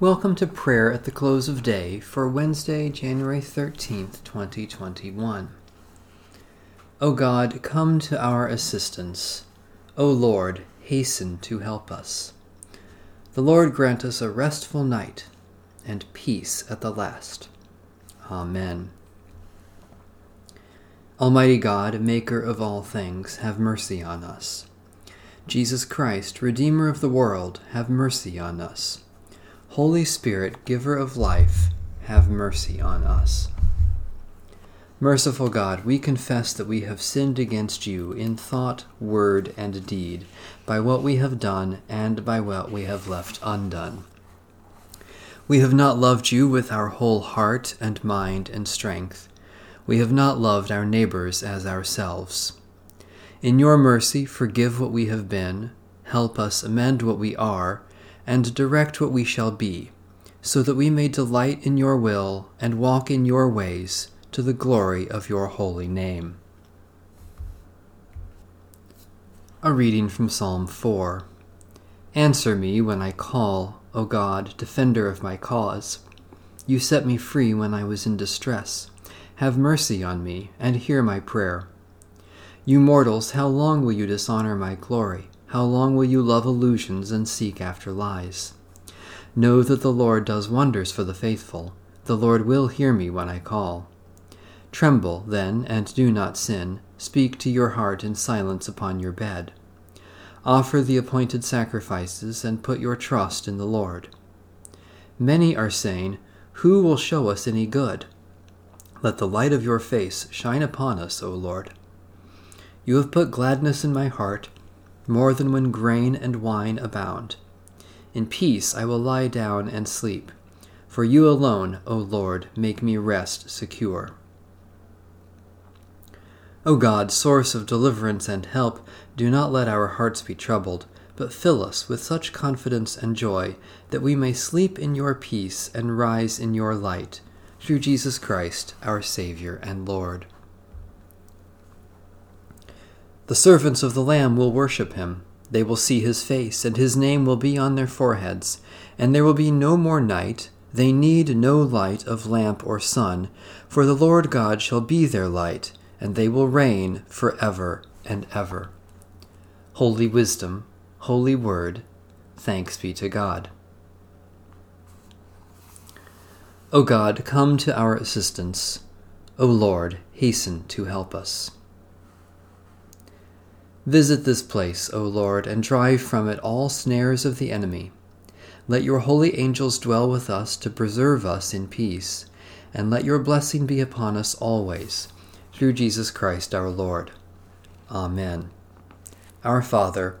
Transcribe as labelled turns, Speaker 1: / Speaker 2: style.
Speaker 1: Welcome to prayer at the close of day for Wednesday, January 13th, 2021. O God, come to our assistance. O Lord, hasten to help us. The Lord grant us a restful night and peace at the last. Amen. Almighty God, Maker of all things, have mercy on us. Jesus Christ, Redeemer of the world, have mercy on us. Holy Spirit, giver of life, have mercy on us. Merciful God, we confess that we have sinned against you in thought, word, and deed, by what we have done and by what we have left undone. We have not loved you with our whole heart and mind and strength. We have not loved our neighbors as ourselves. In your mercy, forgive what we have been, help us amend what we are, and direct what we shall be, so that we may delight in your will and walk in your ways to the glory of your holy name. A reading from Psalm 4 Answer me when I call, O God, defender of my cause. You set me free when I was in distress. Have mercy on me and hear my prayer. You mortals, how long will you dishonor my glory? How long will you love illusions and seek after lies? Know that the Lord does wonders for the faithful. The Lord will hear me when I call. Tremble, then, and do not sin. Speak to your heart in silence upon your bed. Offer the appointed sacrifices and put your trust in the Lord. Many are saying, Who will show us any good? Let the light of your face shine upon us, O Lord. You have put gladness in my heart more than when grain and wine abound. In peace I will lie down and sleep, for you alone, O Lord, make me rest secure. O God, source of deliverance and help, do not let our hearts be troubled, but fill us with such confidence and joy that we may sleep in your peace and rise in your light, through Jesus Christ, our Saviour and Lord. The servants of the Lamb will worship him. They will see his face, and his name will be on their foreheads. And there will be no more night. They need no light of lamp or sun, for the Lord God shall be their light, and they will reign for ever and ever. Holy Wisdom, Holy Word, thanks be to God. O God, come to our assistance. O Lord, hasten to help us. Visit this place, O Lord, and drive from it all snares of the enemy. Let your holy angels dwell with us to preserve us in peace, and let your blessing be upon us always, through Jesus Christ our Lord. Amen. Our Father,